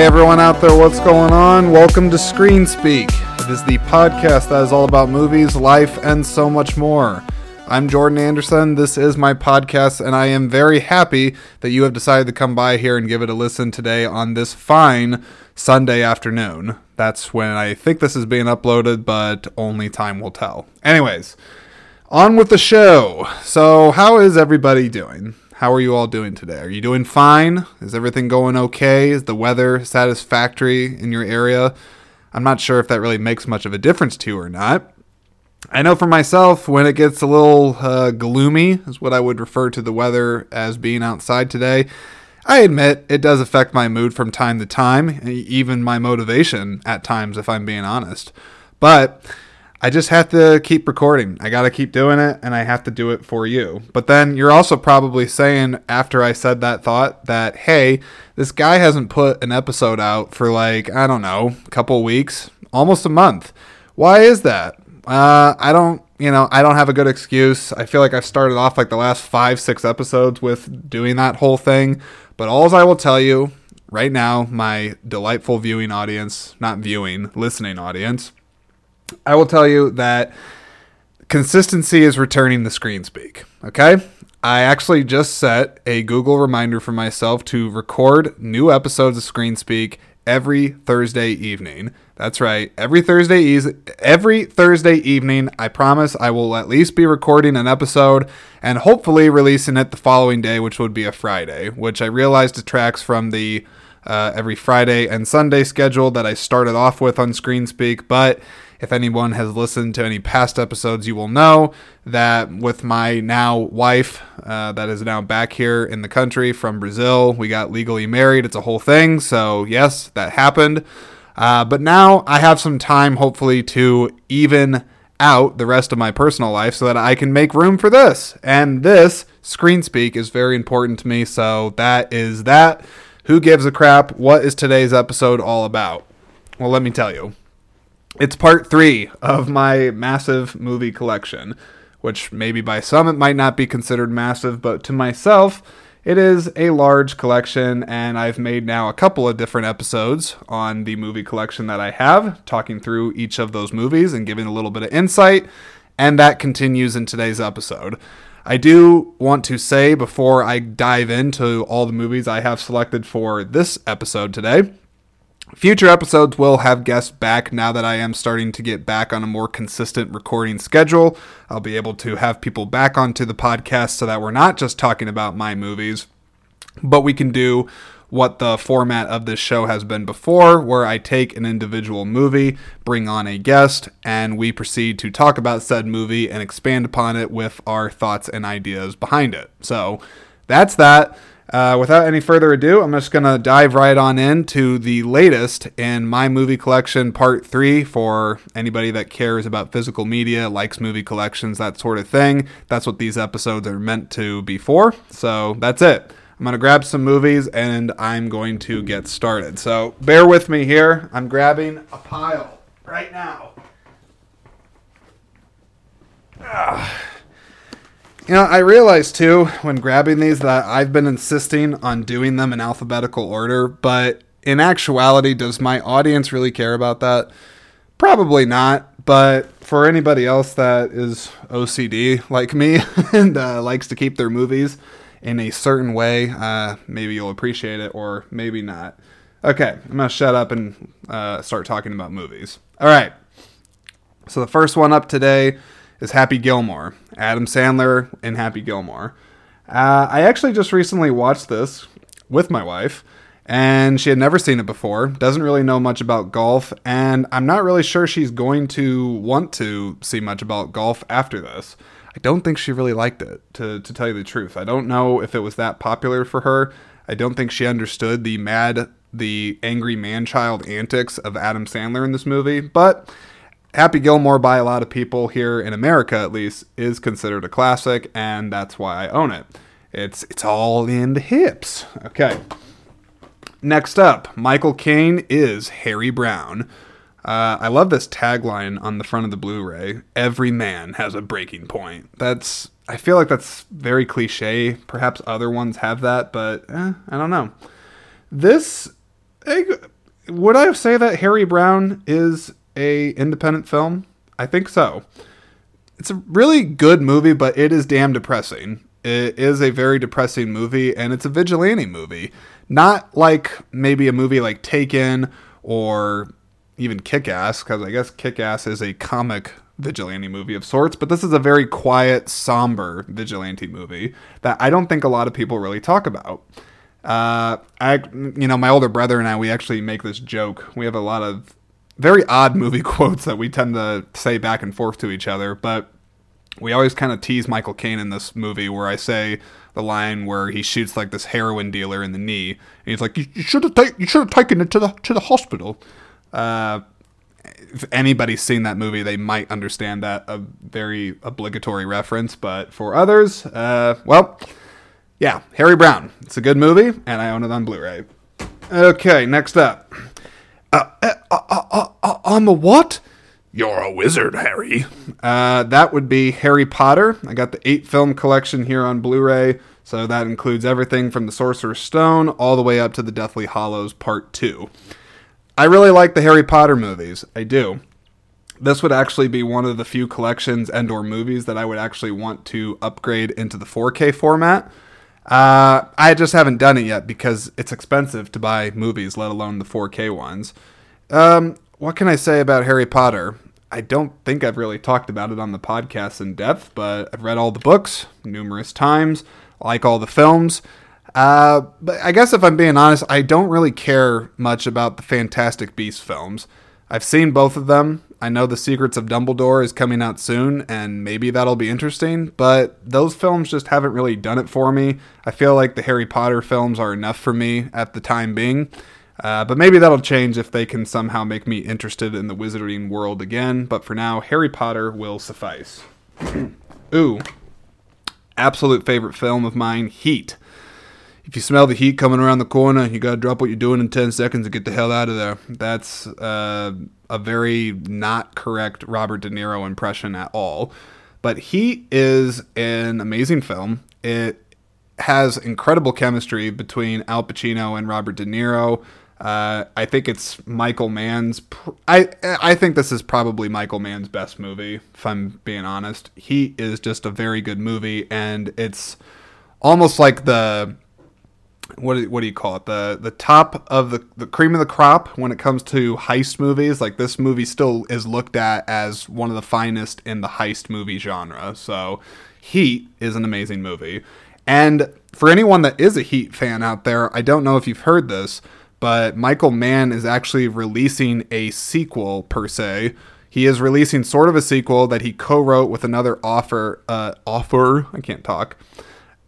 Hey everyone out there, what's going on? Welcome to Screen Speak. It is the podcast that is all about movies, life, and so much more. I'm Jordan Anderson. This is my podcast, and I am very happy that you have decided to come by here and give it a listen today on this fine Sunday afternoon. That's when I think this is being uploaded, but only time will tell. Anyways, on with the show. So, how is everybody doing? How are you all doing today? Are you doing fine? Is everything going okay? Is the weather satisfactory in your area? I'm not sure if that really makes much of a difference to you or not. I know for myself, when it gets a little uh, gloomy, is what I would refer to the weather as being outside today. I admit it does affect my mood from time to time, even my motivation at times, if I'm being honest. But I just have to keep recording. I got to keep doing it and I have to do it for you. But then you're also probably saying after I said that thought that, hey, this guy hasn't put an episode out for like, I don't know, a couple weeks, almost a month. Why is that? Uh, I don't, you know, I don't have a good excuse. I feel like I've started off like the last five, six episodes with doing that whole thing. But all I will tell you right now, my delightful viewing audience, not viewing, listening audience, I will tell you that consistency is returning the screen speak. Okay. I actually just set a Google reminder for myself to record new episodes of Screen Speak every Thursday evening. That's right. Every Thursday e- every Thursday evening, I promise I will at least be recording an episode and hopefully releasing it the following day, which would be a Friday, which I realized detracts from the uh, every Friday and Sunday schedule that I started off with on Screen Speak, but if anyone has listened to any past episodes, you will know that with my now wife, uh, that is now back here in the country from Brazil, we got legally married. It's a whole thing. So, yes, that happened. Uh, but now I have some time, hopefully, to even out the rest of my personal life so that I can make room for this. And this screen speak is very important to me. So, that is that. Who gives a crap? What is today's episode all about? Well, let me tell you. It's part three of my massive movie collection, which maybe by some it might not be considered massive, but to myself, it is a large collection, and I've made now a couple of different episodes on the movie collection that I have, talking through each of those movies and giving a little bit of insight, and that continues in today's episode. I do want to say before I dive into all the movies I have selected for this episode today Future episodes will have guests back now that I am starting to get back on a more consistent recording schedule. I'll be able to have people back onto the podcast so that we're not just talking about my movies, but we can do what the format of this show has been before, where I take an individual movie, bring on a guest, and we proceed to talk about said movie and expand upon it with our thoughts and ideas behind it. So that's that. Uh, without any further ado, I'm just going to dive right on into the latest in my movie collection, part three, for anybody that cares about physical media, likes movie collections, that sort of thing. That's what these episodes are meant to be for. So that's it. I'm going to grab some movies and I'm going to get started. So bear with me here. I'm grabbing a pile right now. Ah. You know, I realized too when grabbing these that I've been insisting on doing them in alphabetical order, but in actuality, does my audience really care about that? Probably not. But for anybody else that is OCD like me and uh, likes to keep their movies in a certain way, uh, maybe you'll appreciate it or maybe not. Okay, I'm to shut up and uh, start talking about movies. All right. So the first one up today is Happy Gilmore. Adam Sandler in Happy Gilmore. Uh, I actually just recently watched this with my wife, and she had never seen it before, doesn't really know much about golf, and I'm not really sure she's going to want to see much about golf after this. I don't think she really liked it, to, to tell you the truth. I don't know if it was that popular for her. I don't think she understood the mad, the angry man child antics of Adam Sandler in this movie, but Happy Gilmore, by a lot of people here in America at least, is considered a classic, and that's why I own it. It's it's all in the hips. Okay. Next up, Michael Caine is Harry Brown. Uh, I love this tagline on the front of the Blu-ray. Every man has a breaking point. That's I feel like that's very cliche. Perhaps other ones have that, but eh, I don't know. This Hey, would I say that Harry Brown is a independent film? I think so. It's a really good movie, but it is damn depressing. It is a very depressing movie, and it's a vigilante movie. Not like maybe a movie like Taken or even Kick Ass, because I guess Kick Ass is a comic vigilante movie of sorts, but this is a very quiet, somber vigilante movie that I don't think a lot of people really talk about. Uh, I, you know, my older brother and I, we actually make this joke. We have a lot of very odd movie quotes that we tend to say back and forth to each other, but we always kind of tease Michael Caine in this movie where I say the line where he shoots like this heroin dealer in the knee, and he's like, "You, you should have taken, you should have taken it to the to the hospital." Uh, if anybody's seen that movie, they might understand that a very obligatory reference. But for others, uh, well, yeah, Harry Brown. It's a good movie, and I own it on Blu-ray. Okay, next up. Uh, uh, uh, uh, I'm a what? You're a wizard, Harry. Uh, that would be Harry Potter. I got the eight film collection here on Blu ray, so that includes everything from The Sorcerer's Stone all the way up to The Deathly Hallows Part 2. I really like the Harry Potter movies. I do. This would actually be one of the few collections and or movies that I would actually want to upgrade into the 4K format. Uh, I just haven't done it yet because it's expensive to buy movies, let alone the 4K ones. Um, what can I say about Harry Potter? I don't think I've really talked about it on the podcast in depth, but I've read all the books numerous times, like all the films. Uh, but I guess if I'm being honest, I don't really care much about the Fantastic Beasts films. I've seen both of them. I know The Secrets of Dumbledore is coming out soon, and maybe that'll be interesting, but those films just haven't really done it for me. I feel like the Harry Potter films are enough for me at the time being. Uh, but maybe that'll change if they can somehow make me interested in the wizarding world again. But for now, Harry Potter will suffice. Ooh. Absolute favorite film of mine Heat. If you smell the heat coming around the corner, you gotta drop what you're doing in 10 seconds and get the hell out of there. That's uh, a very not correct Robert De Niro impression at all. But Heat is an amazing film. It has incredible chemistry between Al Pacino and Robert De Niro. Uh, I think it's Michael Mann's. Pr- I I think this is probably Michael Mann's best movie. If I'm being honest, he is just a very good movie, and it's almost like the what do, what do you call it? The the top of the the cream of the crop when it comes to heist movies. Like this movie still is looked at as one of the finest in the heist movie genre. So Heat is an amazing movie. And for anyone that is a Heat fan out there, I don't know if you've heard this, but Michael Mann is actually releasing a sequel per se. He is releasing sort of a sequel that he co-wrote with another author. Uh, author, I can't talk.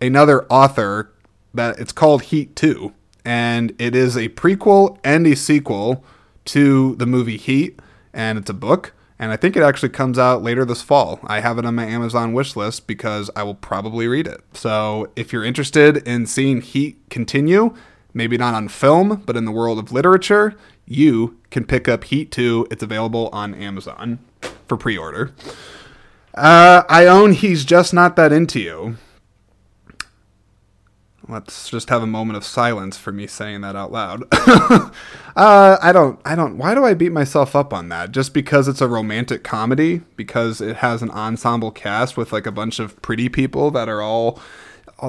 Another author that it's called Heat Two, and it is a prequel and a sequel to the movie Heat, and it's a book. And I think it actually comes out later this fall. I have it on my Amazon wish list because I will probably read it. So if you're interested in seeing Heat continue, maybe not on film, but in the world of literature, you can pick up Heat 2. It's available on Amazon for pre order. Uh, I own He's Just Not That Into You. Let's just have a moment of silence for me saying that out loud. uh, I don't, I don't. Why do I beat myself up on that? Just because it's a romantic comedy? Because it has an ensemble cast with like a bunch of pretty people that are all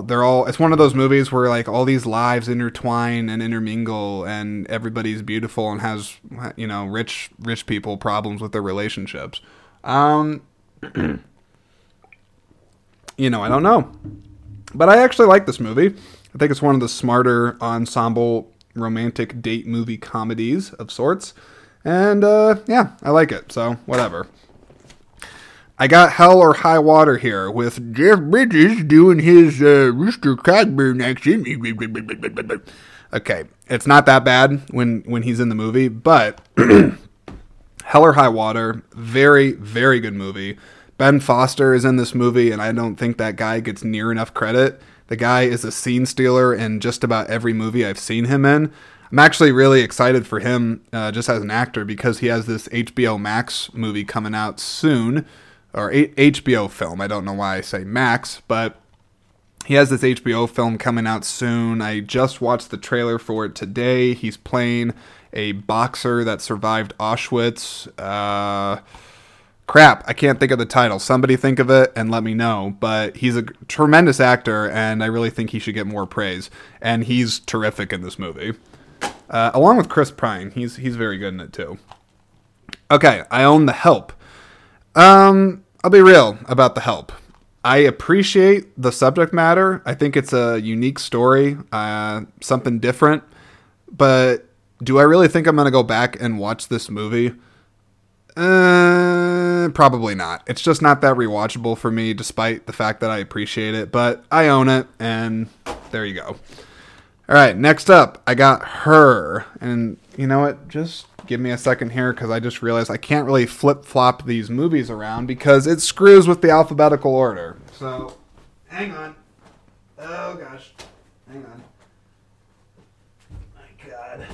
they're all it's one of those movies where like all these lives intertwine and intermingle and everybody's beautiful and has you know rich rich people problems with their relationships um you know i don't know but i actually like this movie i think it's one of the smarter ensemble romantic date movie comedies of sorts and uh yeah i like it so whatever I got Hell or High Water here with Jeff Bridges doing his uh, Rooster Cogburn accent. okay, it's not that bad when when he's in the movie, but Hell or High Water, very very good movie. Ben Foster is in this movie, and I don't think that guy gets near enough credit. The guy is a scene stealer in just about every movie I've seen him in. I'm actually really excited for him uh, just as an actor because he has this HBO Max movie coming out soon or HBO film. I don't know why I say Max, but he has this HBO film coming out soon. I just watched the trailer for it today. He's playing a boxer that survived Auschwitz. Uh, crap, I can't think of the title. Somebody think of it and let me know. But he's a tremendous actor, and I really think he should get more praise. And he's terrific in this movie, uh, along with Chris Pine. He's he's very good in it too. Okay, I own The Help. Um, I'll be real about The Help. I appreciate the subject matter. I think it's a unique story, uh, something different. But do I really think I'm going to go back and watch this movie? Uh, Eh, probably not. It's just not that rewatchable for me, despite the fact that I appreciate it. But I own it, and there you go. All right, next up, I got her. And you know what? Just give me a second here because I just realized I can't really flip flop these movies around because it screws with the alphabetical order. So, hang on. Oh gosh. Hang on. My god.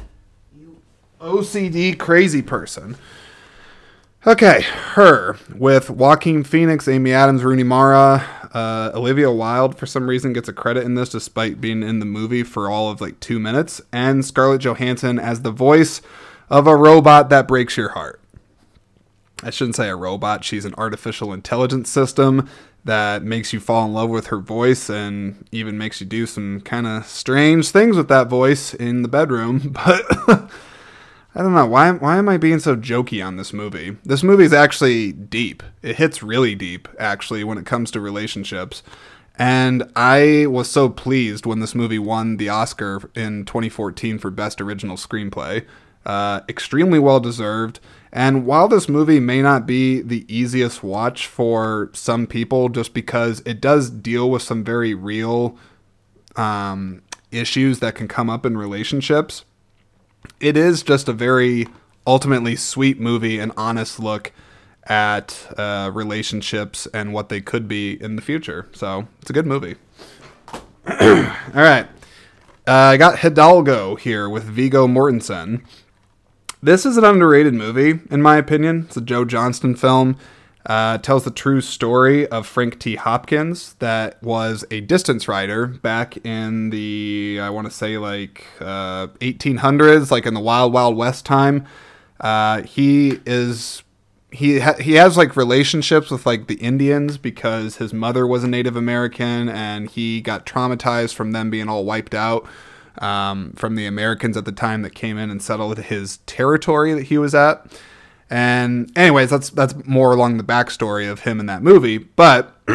You OCD crazy person. Okay, her with Joaquin Phoenix, Amy Adams, Rooney Mara, uh, Olivia Wilde for some reason gets a credit in this despite being in the movie for all of like two minutes, and Scarlett Johansson as the voice of a robot that breaks your heart. I shouldn't say a robot; she's an artificial intelligence system that makes you fall in love with her voice and even makes you do some kind of strange things with that voice in the bedroom, but. I don't know why. Why am I being so jokey on this movie? This movie is actually deep. It hits really deep, actually, when it comes to relationships. And I was so pleased when this movie won the Oscar in 2014 for Best Original Screenplay. Uh, extremely well deserved. And while this movie may not be the easiest watch for some people, just because it does deal with some very real um, issues that can come up in relationships, it is just a very ultimately sweet movie, an honest look at uh, relationships and what they could be in the future. So it's a good movie. All right. Uh, I got Hidalgo here with Viggo Mortensen. This is an underrated movie, in my opinion. It's a Joe Johnston film. Uh, tells the true story of Frank T. Hopkins, that was a distance rider back in the, I want to say like uh, 1800s, like in the Wild Wild West time. Uh, he is he ha- he has like relationships with like the Indians because his mother was a Native American and he got traumatized from them being all wiped out um, from the Americans at the time that came in and settled his territory that he was at. And anyways, that's that's more along the backstory of him in that movie. But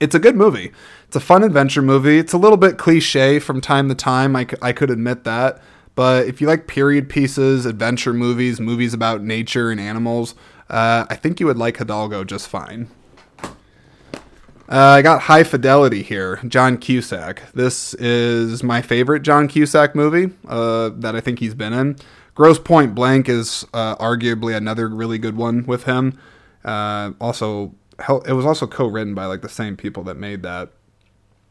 it's a good movie. It's a fun adventure movie. It's a little bit cliche from time to time. I, I could admit that. But if you like period pieces, adventure movies, movies about nature and animals, uh, I think you would like Hidalgo just fine. Uh, I got High Fidelity here, John Cusack. This is my favorite John Cusack movie uh, that I think he's been in. Grosse Point Blank is uh, arguably another really good one with him. Uh, also, it was also co-written by like the same people that made that.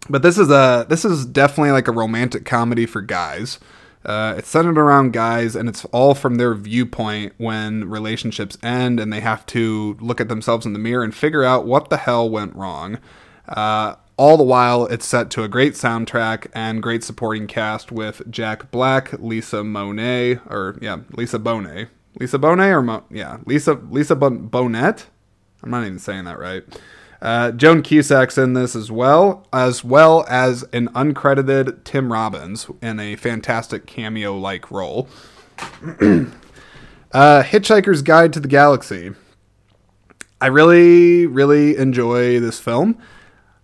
But this is a this is definitely like a romantic comedy for guys. Uh, it's centered around guys, and it's all from their viewpoint when relationships end, and they have to look at themselves in the mirror and figure out what the hell went wrong. Uh, all the while, it's set to a great soundtrack and great supporting cast with Jack Black, Lisa Monet, or yeah, Lisa Bonet, Lisa Bonet, or Mo- yeah, Lisa Lisa bon- Bonet. I'm not even saying that right. Uh, Joan Cusack's in this as well, as well as an uncredited Tim Robbins in a fantastic cameo-like role. uh, Hitchhiker's Guide to the Galaxy. I really, really enjoy this film.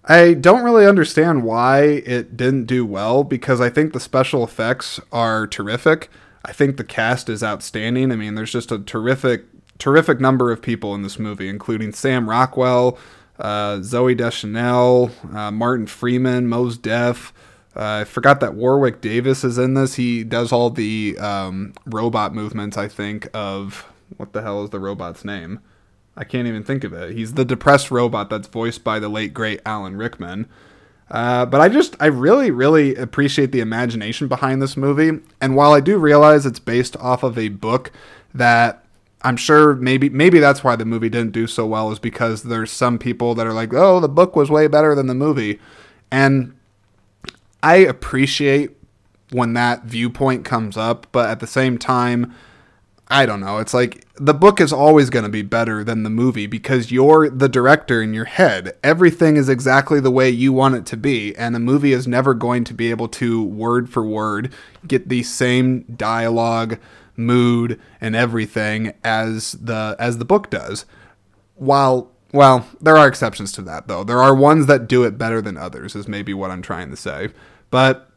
I don't really understand why it didn't do well because I think the special effects are terrific. I think the cast is outstanding. I mean, there's just a terrific, terrific number of people in this movie, including Sam Rockwell, uh, Zooey Deschanel, uh, Martin Freeman, Mos Def. Uh, I forgot that Warwick Davis is in this. He does all the um, robot movements, I think, of what the hell is the robot's name? I can't even think of it. He's the depressed robot that's voiced by the late great Alan Rickman. Uh, but I just, I really, really appreciate the imagination behind this movie. And while I do realize it's based off of a book that I'm sure maybe, maybe that's why the movie didn't do so well is because there's some people that are like, oh, the book was way better than the movie. And I appreciate when that viewpoint comes up, but at the same time, I don't know. It's like the book is always going to be better than the movie because you're the director in your head. Everything is exactly the way you want it to be, and the movie is never going to be able to word for word get the same dialogue, mood, and everything as the as the book does. While well, there are exceptions to that though. There are ones that do it better than others is maybe what I'm trying to say. But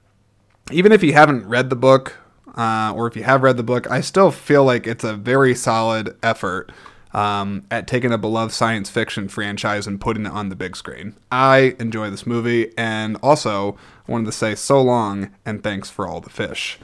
even if you haven't read the book uh, or if you have read the book, I still feel like it's a very solid effort um, at taking a beloved science fiction franchise and putting it on the big screen. I enjoy this movie, and also wanted to say so long and thanks for all the fish.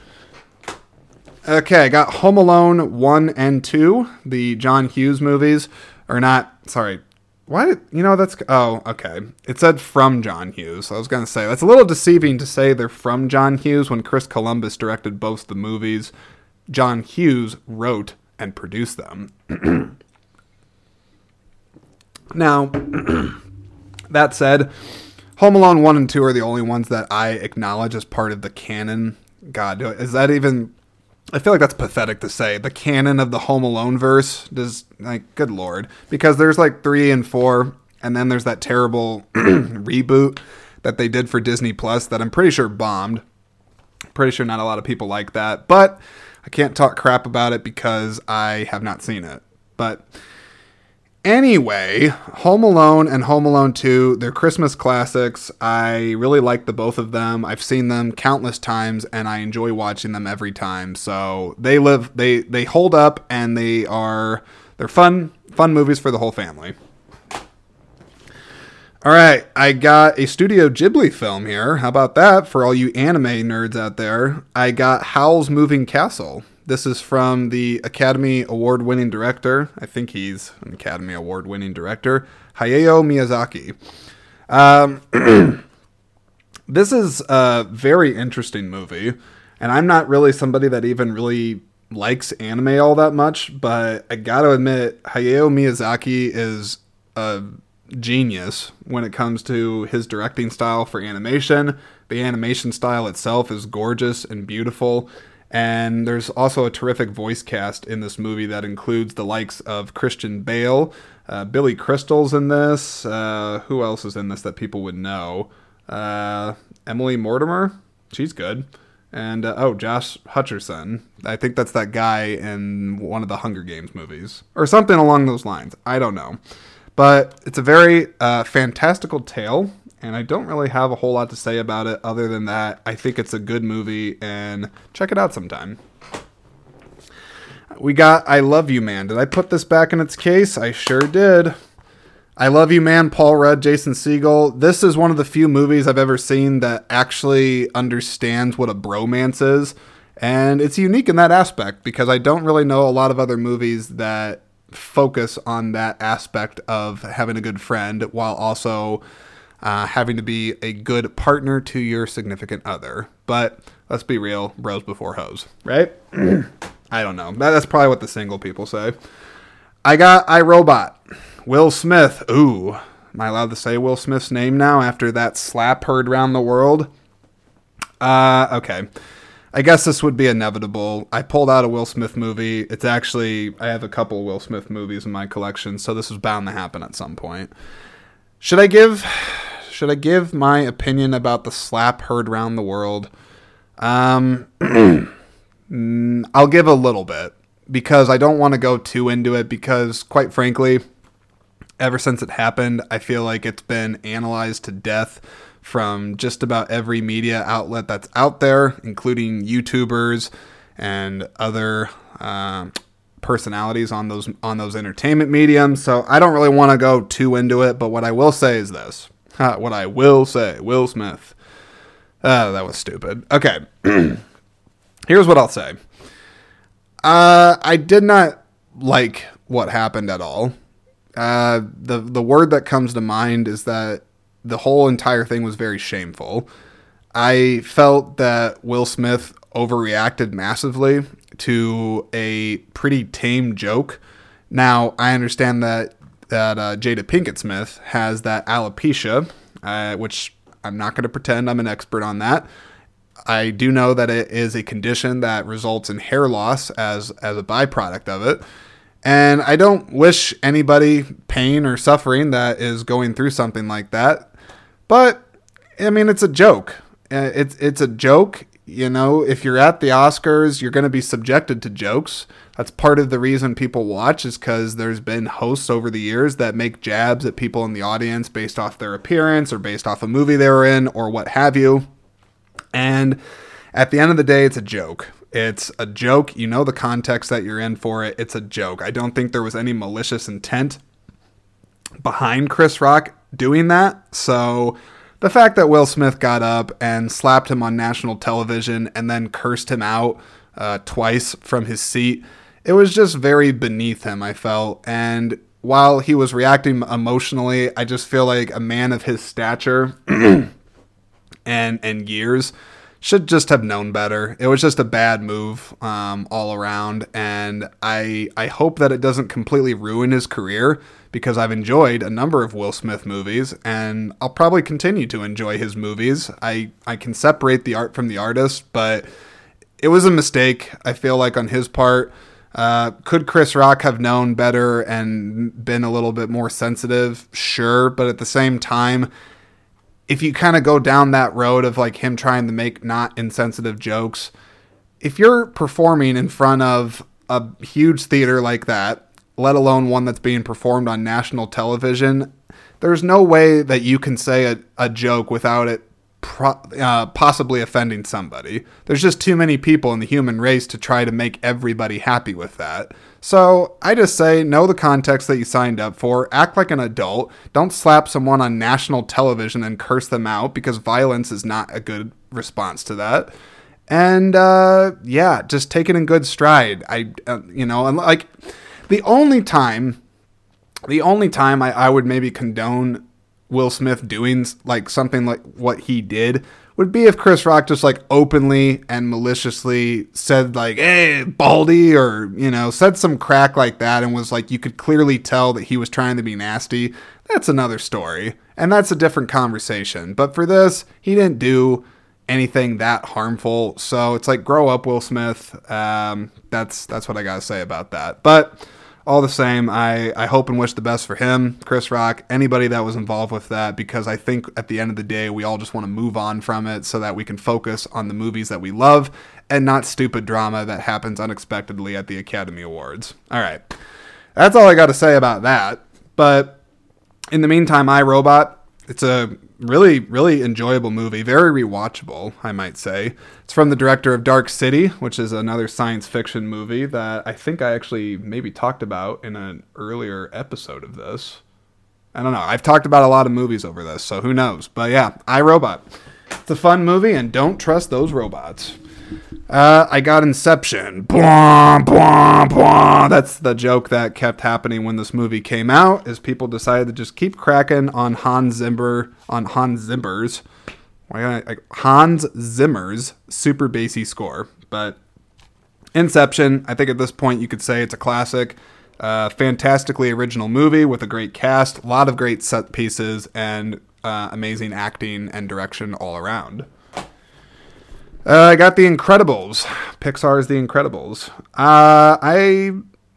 Okay, I got Home Alone 1 and 2, the John Hughes movies. Or not, sorry, why did you know that's oh okay. It said from john hughes. I was going to say that's a little deceiving to say they're from john hughes when chris columbus directed both the movies. John hughes wrote and produced them. Now that said home alone 1 and 2 are the only ones that i acknowledge as part of the canon. God is that even I feel like that's pathetic to say. The canon of the Home Alone verse does like good lord because there's like 3 and 4 and then there's that terrible reboot that they did for Disney Plus that I'm pretty sure bombed. Pretty sure not a lot of people like that, but I can't talk crap about it because I have not seen it. But Anyway, Home Alone and Home Alone 2, they're Christmas classics. I really like the both of them. I've seen them countless times and I enjoy watching them every time. So, they live they they hold up and they are they're fun fun movies for the whole family. All right, I got a Studio Ghibli film here. How about that for all you anime nerds out there? I got Howl's Moving Castle. This is from the Academy Award winning director. I think he's an Academy Award winning director, Hayao Miyazaki. Um, this is a very interesting movie, and I'm not really somebody that even really likes anime all that much, but I gotta admit, Hayao Miyazaki is a genius when it comes to his directing style for animation. The animation style itself is gorgeous and beautiful and there's also a terrific voice cast in this movie that includes the likes of Christian Bale, uh, Billy Crystal's in this. Uh, who else is in this that people would know? Uh, Emily Mortimer, she's good. And uh, oh, Josh Hutcherson. I think that's that guy in one of the Hunger Games movies or something along those lines. I don't know. But it's a very uh, fantastical tale and I don't really have a whole lot to say about it other than that I think it's a good movie and check it out sometime. We got I Love You Man. Did I put this back in its case? I sure did. I Love You Man, Paul Rudd, Jason Segel. This is one of the few movies I've ever seen that actually understands what a bromance is. And it's unique in that aspect because I don't really know a lot of other movies that focus on that aspect of having a good friend while also uh, having to be a good partner to your significant other. But let's be real, bros before hoes, right? I don't know. That, that's probably what the single people say. I got iRobot. Will Smith. Ooh. Am I allowed to say Will Smith's name now after that slap heard around the world? Uh, okay. I guess this would be inevitable. I pulled out a Will Smith movie. It's actually, I have a couple Will Smith movies in my collection, so this was bound to happen at some point. Should I give should I give my opinion about the slap heard around the world? Um, I'll give a little bit because I don't want to go too into it because, quite frankly, ever since it happened, I feel like it's been analyzed to death from just about every media outlet that's out there, including YouTubers and other uh, personalities on those on those entertainment mediums. So I don't really want to go too into it, but what I will say is this: what I will say, Will Smith. Uh, that was stupid. Okay. Here's what I'll say. Uh, I did not like what happened at all. Uh, the the word that comes to mind is that the whole entire thing was very shameful. I felt that Will Smith overreacted massively to a pretty tame joke. Now, I understand that that uh, Jada Pinkett Smith has that alopecia, uh, which I'm not going to pretend I'm an expert on that. I do know that it is a condition that results in hair loss as as a byproduct of it. And I don't wish anybody pain or suffering that is going through something like that. But I mean, it's a joke. Uh, it's it's a joke. You know, if you're at the Oscars, you're going to be subjected to jokes. That's part of the reason people watch is because there's been hosts over the years that make jabs at people in the audience based off their appearance or based off a movie they were in or what have you. And at the end of the day, it's a joke. It's a joke. You know the context that you're in for it. It's a joke. I don't think there was any malicious intent behind Chris Rock doing that. So the fact that Will Smith got up and slapped him on national television and then cursed him out uh, twice from his seat, it was just very beneath him, I felt. And while he was reacting emotionally, I just feel like a man of his stature and and years should just have known better. It was just a bad move um, all around, and I I hope that it doesn't completely ruin his career because I've enjoyed a number of Will Smith movies, and I'll probably continue to enjoy his movies. I I can separate the art from the artist, but it was a mistake. I feel like on his part. Uh, could Chris Rock have known better and been a little bit more sensitive? Sure, but at the same time, if you kind of go down that road of like him trying to make not insensitive jokes, if you're performing in front of a huge theater like that, let alone one that's being performed on national television, there's no way that you can say a, a joke without it pro- uh, possibly offending somebody. There's just too many people in the human race to try to make everybody happy with that. So I just say know the context that you signed up for, act like an adult, don't slap someone on national television and curse them out because violence is not a good response to that. And uh, yeah, just take it in good stride. I, uh, you know, and like the only time, the only time I, I would maybe condone Will Smith doing like something like what he did would be if Chris Rock just like openly and maliciously said like, "Hey, Baldy," or you know, said some crack like that, and was like, you could clearly tell that he was trying to be nasty. That's another story, and that's a different conversation. But for this, he didn't do anything that harmful, so it's like, grow up, Will Smith. Um, that's that's what I gotta say about that. But all the same, I, I hope and wish the best for him, Chris Rock, anybody that was involved with that, because I think at the end of the day, we all just want to move on from it so that we can focus on the movies that we love and not stupid drama that happens unexpectedly at the Academy Awards. All right. That's all I got to say about that. But in the meantime, I Robot, it's a really, really enjoyable movie. Very rewatchable, I might say. It's from the director of Dark City, which is another science fiction movie that I think I actually maybe talked about in an earlier episode of this. I don't know. I've talked about a lot of movies over this, so who knows? But yeah, I Robot. It's a fun movie, and don't trust those robots. Uh, I got Inception. Blah, blah, blah. That's the joke that kept happening when this movie came out. Is people decided to just keep cracking on Hans Zimmer on Hans Zimmer's Hans Zimmer's super bassy score. But Inception, I think at this point you could say it's a classic. Uh, fantastically original movie with a great cast, a lot of great set pieces, and uh, amazing acting and direction all around. Uh, I got The Incredibles. Pixar's The Incredibles. Uh, I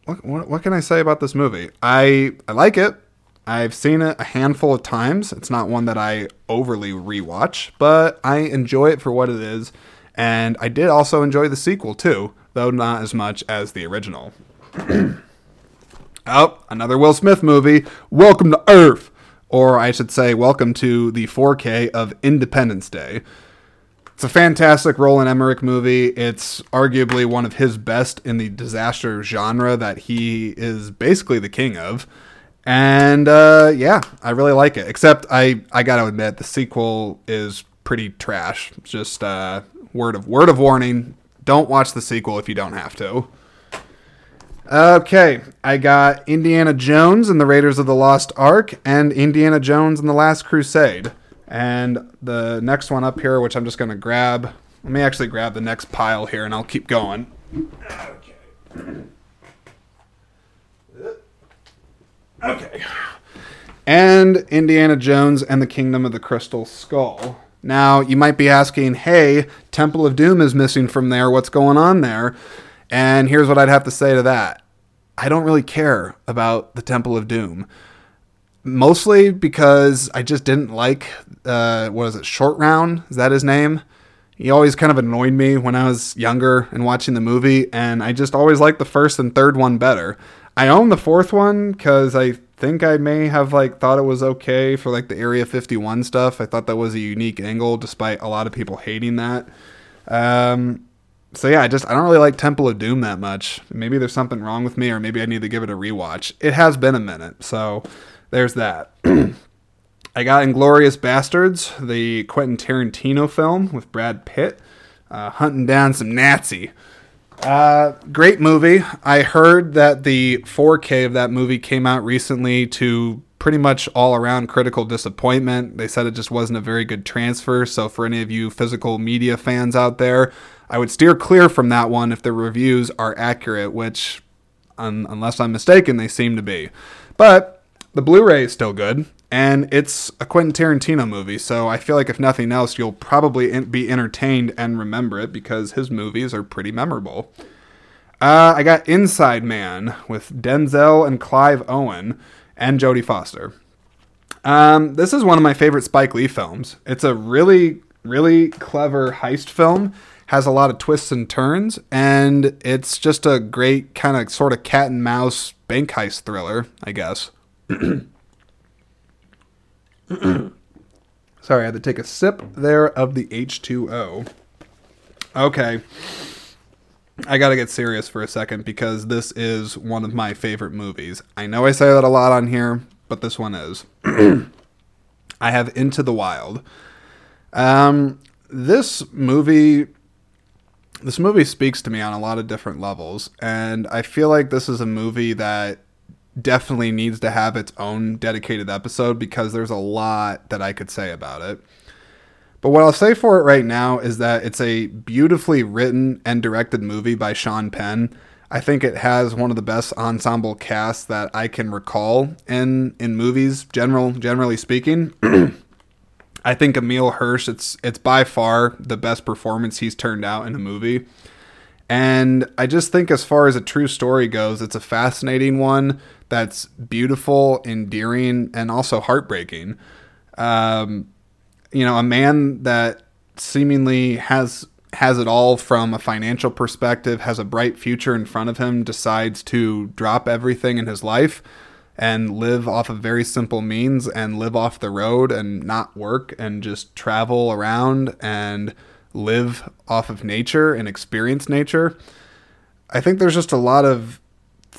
what, what, what, can I say about this movie? I I like it. I've seen it a handful of times. It's not one that I overly rewatch, but I enjoy it for what it is. And I did also enjoy the sequel too, though not as much as the original. oh, another Will Smith movie. Welcome to Earth. Or I should say, welcome to the 4K of Independence Day. It's a fantastic Roland Emmerich movie. It's arguably one of his best in the disaster genre that he is basically the king of. And uh, yeah, I really like it. Except I, I gotta admit, the sequel is pretty trash. Just uh, word of word of warning: don't watch the sequel if you don't have to. Okay, I got Indiana Jones and the Raiders of the Lost Ark, and Indiana Jones and the Last Crusade. And the next one up here, which I'm just going to grab. Let me actually grab the next pile here and I'll keep going. Okay. Okay. and Indiana Jones and the Kingdom of the Crystal Skull. Now, you might be asking, hey, Temple of Doom is missing from there. What's going on there? And here's what I'd have to say to that I don't really care about the Temple of Doom. Mostly because I just didn't like, uh, what is it, Short Round? Is that his name? He always kind of annoyed me when I was younger and watching the movie, and I just always liked the first and third one better. I own the fourth one because I think I may have like thought it was okay for like the Area 51 stuff. I thought that was a unique angle, despite a lot of people hating that. Um, so yeah, I just I don't really like Temple of Doom that much. Maybe there's something wrong with me, or maybe I need to give it a rewatch. It has been a minute, so there's that. I got Inglourious Basterds, the Quentin Tarantino film with Brad Pitt, uh, hunting down some Nazi. Uh, great movie. I heard that the 4K of that movie came out recently to pretty much all around critical disappointment. They said it just wasn't a very good transfer. So, for any of you physical media fans out there, I would steer clear from that one if the reviews are accurate, which, un- unless I'm mistaken, they seem to be. But the Blu ray is still good and it's a Quentin Tarantino movie, so I feel like if nothing else, you'll probably be entertained and remember it because his movies are pretty memorable. Uh, I got Inside Man with Denzel and Clive Owen and Jodie Foster. Um, this is one of my favorite Spike Lee films. It's a really, really clever heist film, has a lot of twists and turns, and it's just a great kind of sort of cat and mouse bank heist thriller, I guess. Sorry, I had to take a sip there of the H2O. Okay. I gotta get serious for a second because this is one of my favorite movies. I know I say that a lot on here, but this one is. I have Into the Wild. Um, this movie this movie speaks to me on a lot of different levels and I feel like this is a movie that definitely needs to have its own dedicated episode because there's a lot that I could say about it. But what I'll say for it right now is that it's a beautifully written and directed movie by Sean Penn. I think it has one of the best ensemble casts that I can recall in in movies, general generally speaking. I think Emile Hirsch it's it's by far the best performance he's turned out in a movie. And I just think as far as a true story goes, it's a fascinating one that's beautiful, endearing, and also heartbreaking. Um, you know, a man that seemingly has has it all from a financial perspective, has a bright future in front of him, decides to drop everything in his life and live off of very simple means and live off the road and not work and just travel around and live off of nature and experience nature. I think there's just a lot of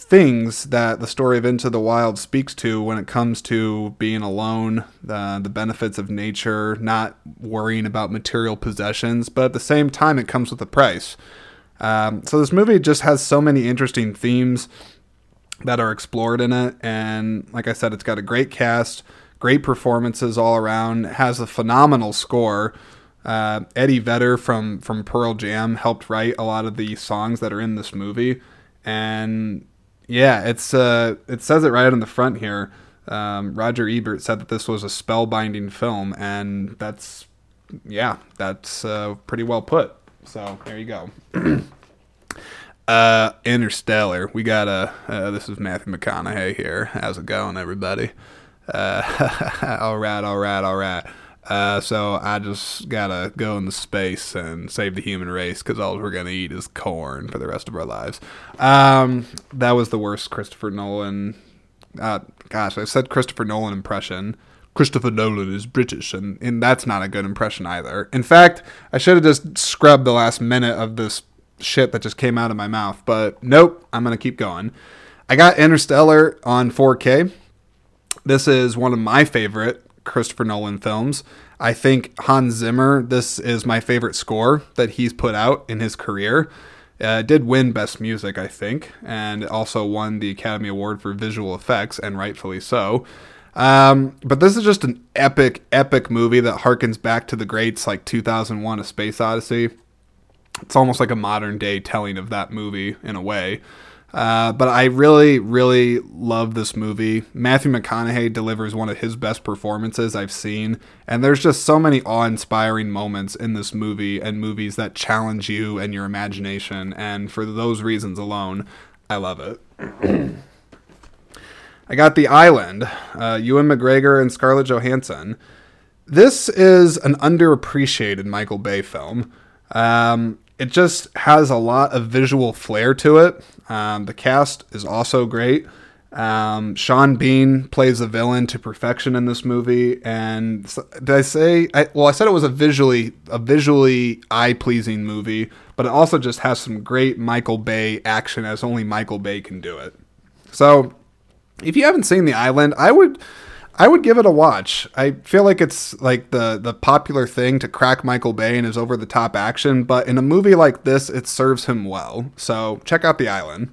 things that the story of Into the Wild speaks to when it comes to being alone, the, the benefits of nature, not worrying about material possessions, but at the same time, it comes with a price. Um, so this movie just has so many interesting themes that are explored in it, and like I said, it's got a great cast, great performances all around, it has a phenomenal score. Uh, Eddie Vedder from from Pearl Jam helped write a lot of the songs that are in this movie, and yeah, it's uh, it says it right on the front here. Um, Roger Ebert said that this was a spellbinding film, and that's yeah, that's uh, pretty well put. So there you go. uh, Interstellar. We got a. Uh, this is Matthew McConaughey here. How's it going, everybody? Uh, all right, all right, all right. Uh, so I just gotta go into space and save the human race because all we're gonna eat is corn for the rest of our lives. Um, that was the worst Christopher Nolan. Uh, gosh, I said Christopher Nolan impression. Christopher Nolan is British, and, and that's not a good impression either. In fact, I should have just scrubbed the last minute of this shit that just came out of my mouth, but nope, I'm gonna keep going. I got Interstellar on 4K. This is one of my favorite Christopher Nolan films. I think Hans Zimmer, this is my favorite score that he's put out in his career. Uh, did win Best Music, I think, and also won the Academy Award for Visual Effects, and rightfully so. Um, but this is just an epic, epic movie that harkens back to the greats like 2001 A Space Odyssey. It's almost like a modern day telling of that movie in a way. Uh, but I really, really love this movie. Matthew McConaughey delivers one of his best performances I've seen, and there's just so many awe-inspiring moments in this movie and movies that challenge you and your imagination. And for those reasons alone, I love it. I got The Island, uh, Ewan McGregor and Scarlett Johansson. This is an underappreciated Michael Bay film. Um, it just has a lot of visual flair to it. Um, the cast is also great. Um, Sean Bean plays the villain to perfection in this movie, and did I say? I, well, I said it was a visually a visually eye pleasing movie, but it also just has some great Michael Bay action as only Michael Bay can do it. So, if you haven't seen The Island, I would I would give it a watch. I feel like it's like the the popular thing to crack Michael Bay and his over the top action, but in a movie like this, it serves him well. So check out The Island.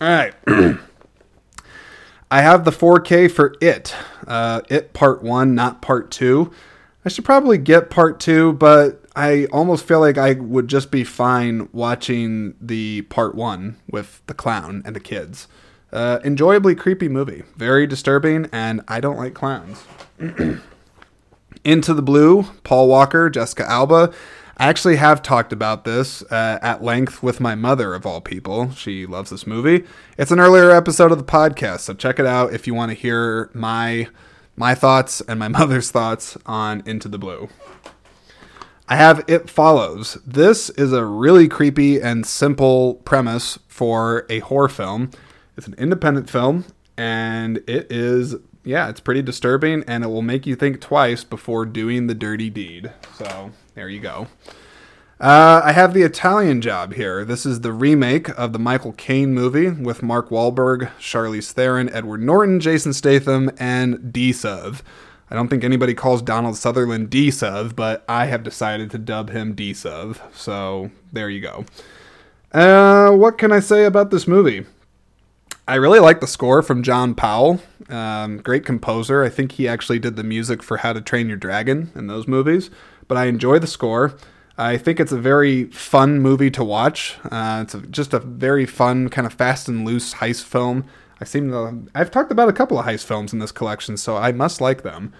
All right. I have the 4K for It. Uh, it Part 1, not Part 2. I should probably get Part 2, but I almost feel like I would just be fine watching the Part 1 with the clown and the kids. Uh, enjoyably creepy movie. Very disturbing, and I don't like clowns. Into the Blue, Paul Walker, Jessica Alba. I actually have talked about this uh, at length with my mother, of all people. She loves this movie. It's an earlier episode of the podcast, so check it out if you want to hear my my thoughts and my mother's thoughts on Into the Blue. I have It Follows. This is a really creepy and simple premise for a horror film. It's an independent film, and it is, yeah, it's pretty disturbing, and it will make you think twice before doing the dirty deed. So there you go. Uh, I have the Italian Job here. This is the remake of the Michael Caine movie with Mark Wahlberg, Charlize Theron, Edward Norton, Jason Statham, and D Sub. I don't think anybody calls Donald Sutherland D Sub, but I have decided to dub him D Sub. So there you go. Uh, what can I say about this movie? I really like the score from John Powell. Um, great composer. I think he actually did the music for How to Train Your Dragon in those movies. But I enjoy the score. I think it's a very fun movie to watch. Uh, it's a, just a very fun, kind of fast and loose heist film. I seem to. I've talked about a couple of heist films in this collection, so I must like them.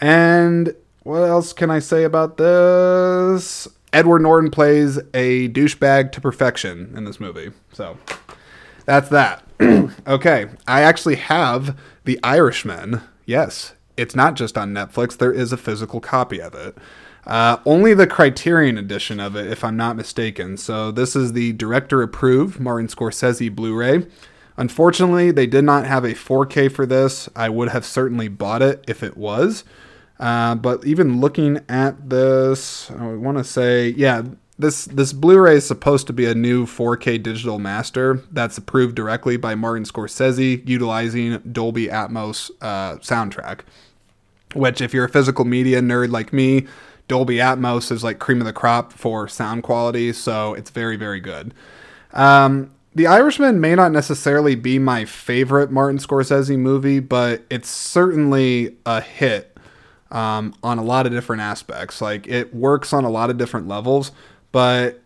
And what else can I say about this? Edward Norton plays a douchebag to perfection in this movie. So that's that. okay, I actually have The Irishman. Yes, it's not just on Netflix, there is a physical copy of it. Uh, only the Criterion edition of it, if I'm not mistaken. So, this is the director approved Martin Scorsese Blu ray. Unfortunately, they did not have a 4K for this. I would have certainly bought it if it was. Uh, but even looking at this, I want to say, yeah, this this Blu-ray is supposed to be a new 4K digital master that's approved directly by Martin Scorsese, utilizing Dolby Atmos uh, soundtrack. Which, if you're a physical media nerd like me, Dolby Atmos is like cream of the crop for sound quality, so it's very very good. Um, the Irishman may not necessarily be my favorite Martin Scorsese movie, but it's certainly a hit um, on a lot of different aspects. Like it works on a lot of different levels. But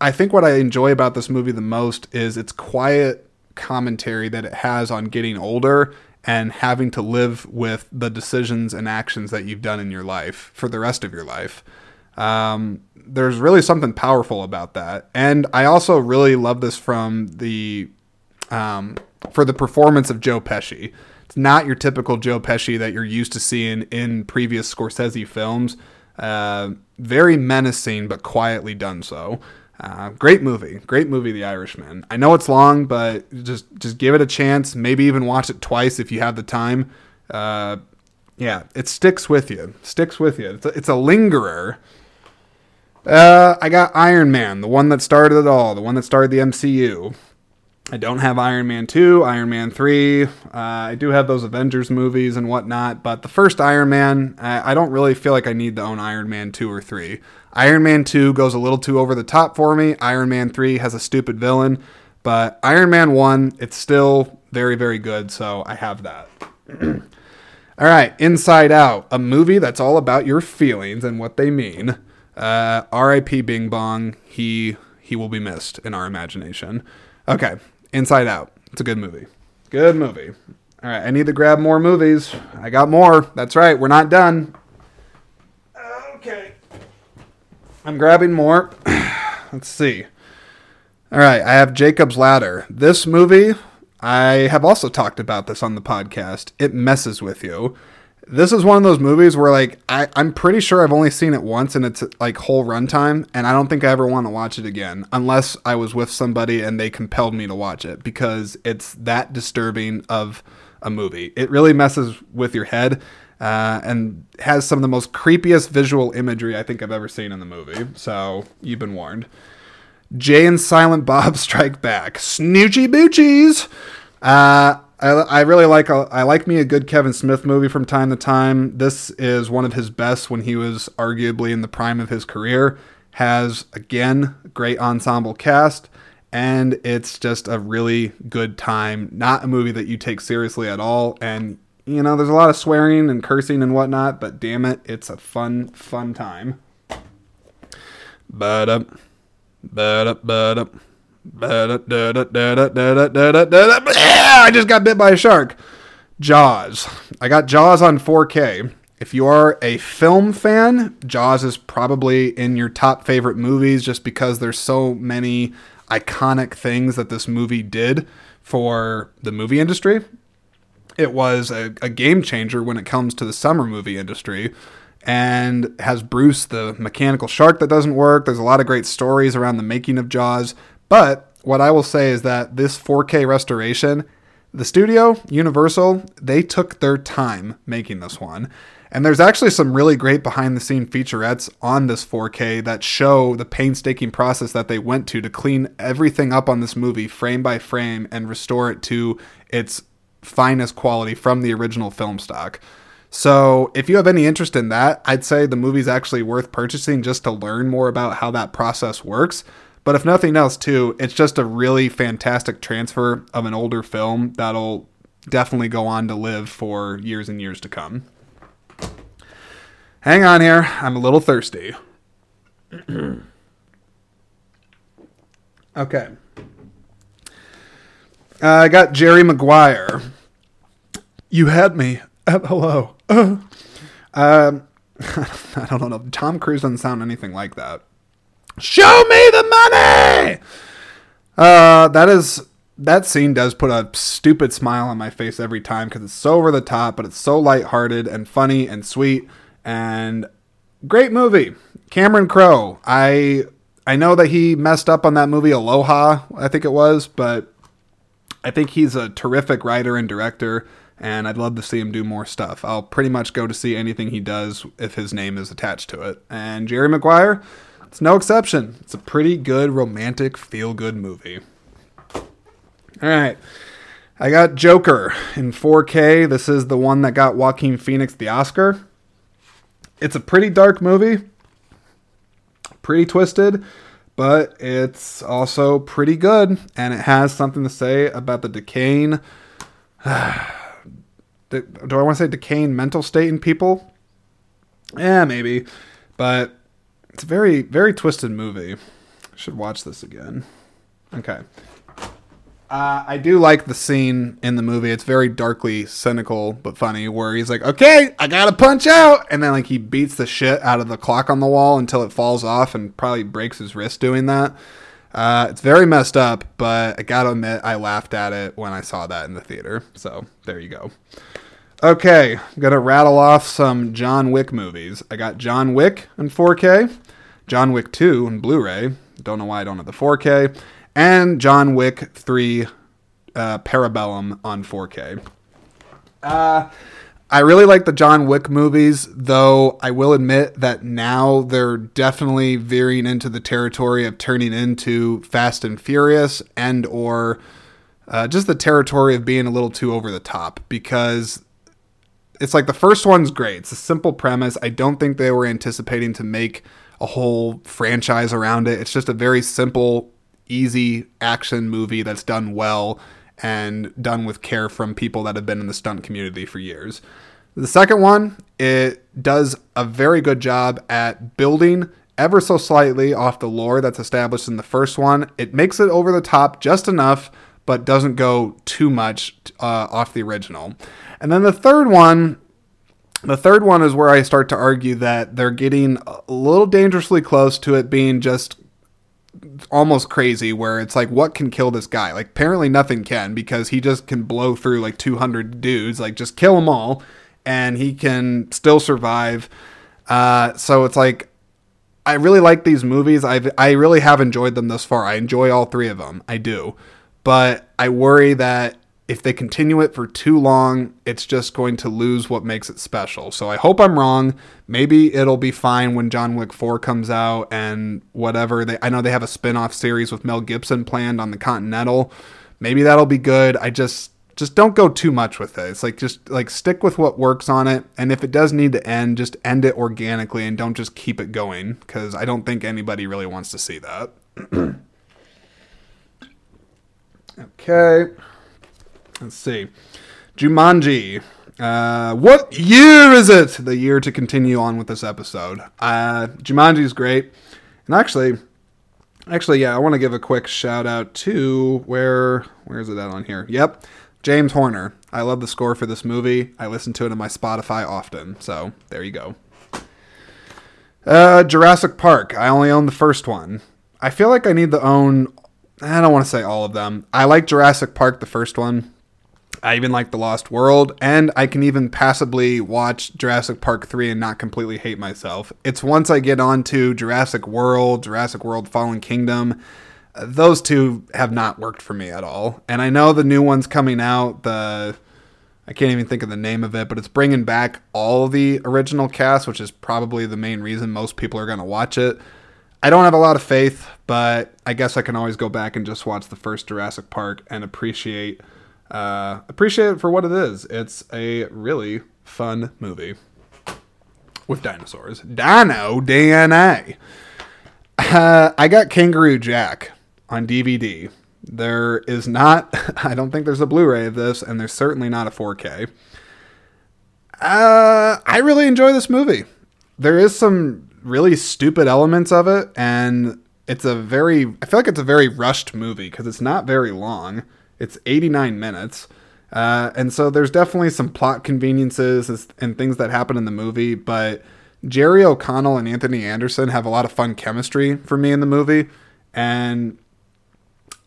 I think what I enjoy about this movie the most is its quiet commentary that it has on getting older and having to live with the decisions and actions that you've done in your life for the rest of your life. Um, there's really something powerful about that, and I also really love this from the um, for the performance of Joe Pesci. It's not your typical Joe Pesci that you're used to seeing in previous Scorsese films. Uh, very menacing, but quietly done so. Uh, great movie, great movie, The Irishman. I know it's long, but just just give it a chance. Maybe even watch it twice if you have the time. Uh, yeah, it sticks with you. Sticks with you. It's a, it's a lingerer. Uh, I got Iron Man, the one that started it all, the one that started the MCU. I don't have Iron Man 2, Iron Man 3. Uh, I do have those Avengers movies and whatnot, but the first Iron Man, I, I, don't really feel like I need to own Iron Man 2 or 3. Iron Man 2 goes a little too over the top for me. Iron Man 3 has a stupid villain, but Iron Man 1, it's still very, very good, so I have that. all right, Inside Out, a movie that's all about your feelings and what they mean. Uh, R.I.P. Bing Bong, he, he will be missed in our imagination. Okay, Inside Out. It's a good movie. Good movie. All right, I need to grab more movies. I got more. That's right, we're not done. Okay. I'm grabbing more. Let's see. All right, I have Jacob's Ladder. This movie, I have also talked about this on the podcast. It messes with you. This is one of those movies where, like, I, I'm pretty sure I've only seen it once in its like whole runtime, and I don't think I ever want to watch it again unless I was with somebody and they compelled me to watch it because it's that disturbing of a movie. It really messes with your head uh, and has some of the most creepiest visual imagery I think I've ever seen in the movie. So you've been warned. Jay and Silent Bob Strike Back. Snoochie Boochies. Uh, I, I really like a, I like me a good Kevin Smith movie from time to time. This is one of his best when he was arguably in the prime of his career. Has again great ensemble cast, and it's just a really good time. Not a movie that you take seriously at all, and you know there's a lot of swearing and cursing and whatnot, but damn it, it's a fun fun time. But up, but up, but up. I just got bit by a shark. Jaws. I got Jaws on 4K. If you are a film fan, Jaws is probably in your top favorite movies just because there's so many iconic things that this movie did for the movie industry. It was a, a game changer when it comes to the summer movie industry and has Bruce, the mechanical shark that doesn't work. There's a lot of great stories around the making of Jaws. But what I will say is that this 4K restoration, the studio, Universal, they took their time making this one. And there's actually some really great behind the scene featurettes on this 4K that show the painstaking process that they went to to clean everything up on this movie frame by frame and restore it to its finest quality from the original film stock. So, if you have any interest in that, I'd say the movie's actually worth purchasing just to learn more about how that process works. But if nothing else, too, it's just a really fantastic transfer of an older film that'll definitely go on to live for years and years to come. Hang on here, I'm a little thirsty. okay. Uh, I got Jerry Maguire. You had me at hello. Uh, um, I don't know. Tom Cruise doesn't sound anything like that. Show me the money. Uh, that is that scene does put a stupid smile on my face every time because it's so over the top, but it's so lighthearted and funny and sweet and great movie. Cameron Crowe. I I know that he messed up on that movie Aloha, I think it was, but I think he's a terrific writer and director, and I'd love to see him do more stuff. I'll pretty much go to see anything he does if his name is attached to it. And Jerry Maguire, it's no exception. It's a pretty good romantic feel good movie. All right. I got Joker in 4K. This is the one that got Joaquin Phoenix the Oscar. It's a pretty dark movie, pretty twisted, but it's also pretty good, and it has something to say about the decaying. do I want to say decaying mental state in people? Yeah, maybe. But it's a very, very twisted movie. Should watch this again. Okay. Uh, I do like the scene in the movie. It's very darkly cynical but funny, where he's like, "Okay, I gotta punch out," and then like he beats the shit out of the clock on the wall until it falls off and probably breaks his wrist doing that. Uh, it's very messed up, but I gotta admit, I laughed at it when I saw that in the theater. So there you go. Okay, I'm gonna rattle off some John Wick movies. I got John Wick in 4K. John Wick 2 in Blu ray. Don't know why I don't have the 4K. And John Wick 3 uh, Parabellum on 4K. Uh, I really like the John Wick movies, though I will admit that now they're definitely veering into the territory of turning into Fast and Furious and or uh, just the territory of being a little too over the top because it's like the first one's great. It's a simple premise. I don't think they were anticipating to make a whole franchise around it. It's just a very simple, easy action movie that's done well and done with care from people that have been in the stunt community for years. The second one, it does a very good job at building ever so slightly off the lore that's established in the first one. It makes it over the top just enough, but doesn't go too much uh, off the original. And then the third one, the third one is where I start to argue that they're getting a little dangerously close to it being just almost crazy where it's like what can kill this guy? Like apparently nothing can because he just can blow through like 200 dudes like just kill them all and he can still survive. Uh, so it's like i really like these movies. I i really have enjoyed them thus far. I enjoy all three of them i do. But i worry that if they continue it for too long, it's just going to lose what makes it special. So I hope I'm wrong. Maybe it'll be fine when John Wick 4 comes out and whatever. They I know they have a spin-off series with Mel Gibson planned on the Continental. Maybe that'll be good. I just just don't go too much with it. It's like just like stick with what works on it and if it does need to end, just end it organically and don't just keep it going cuz I don't think anybody really wants to see that. okay. Let's see. Jumanji. Uh, what year is it? The year to continue on with this episode. Uh, is great. And actually, actually, yeah, I want to give a quick shout out to where, where is it at on here? Yep. James Horner. I love the score for this movie. I listen to it on my Spotify often. So there you go. Uh, Jurassic Park. I only own the first one. I feel like I need to own. I don't want to say all of them. I like Jurassic Park, the first one. I even like The Lost World, and I can even passably watch Jurassic Park 3 and not completely hate myself. It's once I get on to Jurassic World, Jurassic World Fallen Kingdom, those two have not worked for me at all. And I know the new one's coming out, the I can't even think of the name of it, but it's bringing back all the original cast, which is probably the main reason most people are going to watch it. I don't have a lot of faith, but I guess I can always go back and just watch the first Jurassic Park and appreciate uh, appreciate it for what it is. It's a really fun movie with dinosaurs. Dino DNA. Uh, I got Kangaroo Jack on DVD. There is not, I don't think there's a Blu ray of this, and there's certainly not a 4K. Uh, I really enjoy this movie. There is some really stupid elements of it, and it's a very, I feel like it's a very rushed movie because it's not very long. It's 89 minutes. Uh, and so there's definitely some plot conveniences and things that happen in the movie, but Jerry O'Connell and Anthony Anderson have a lot of fun chemistry for me in the movie. And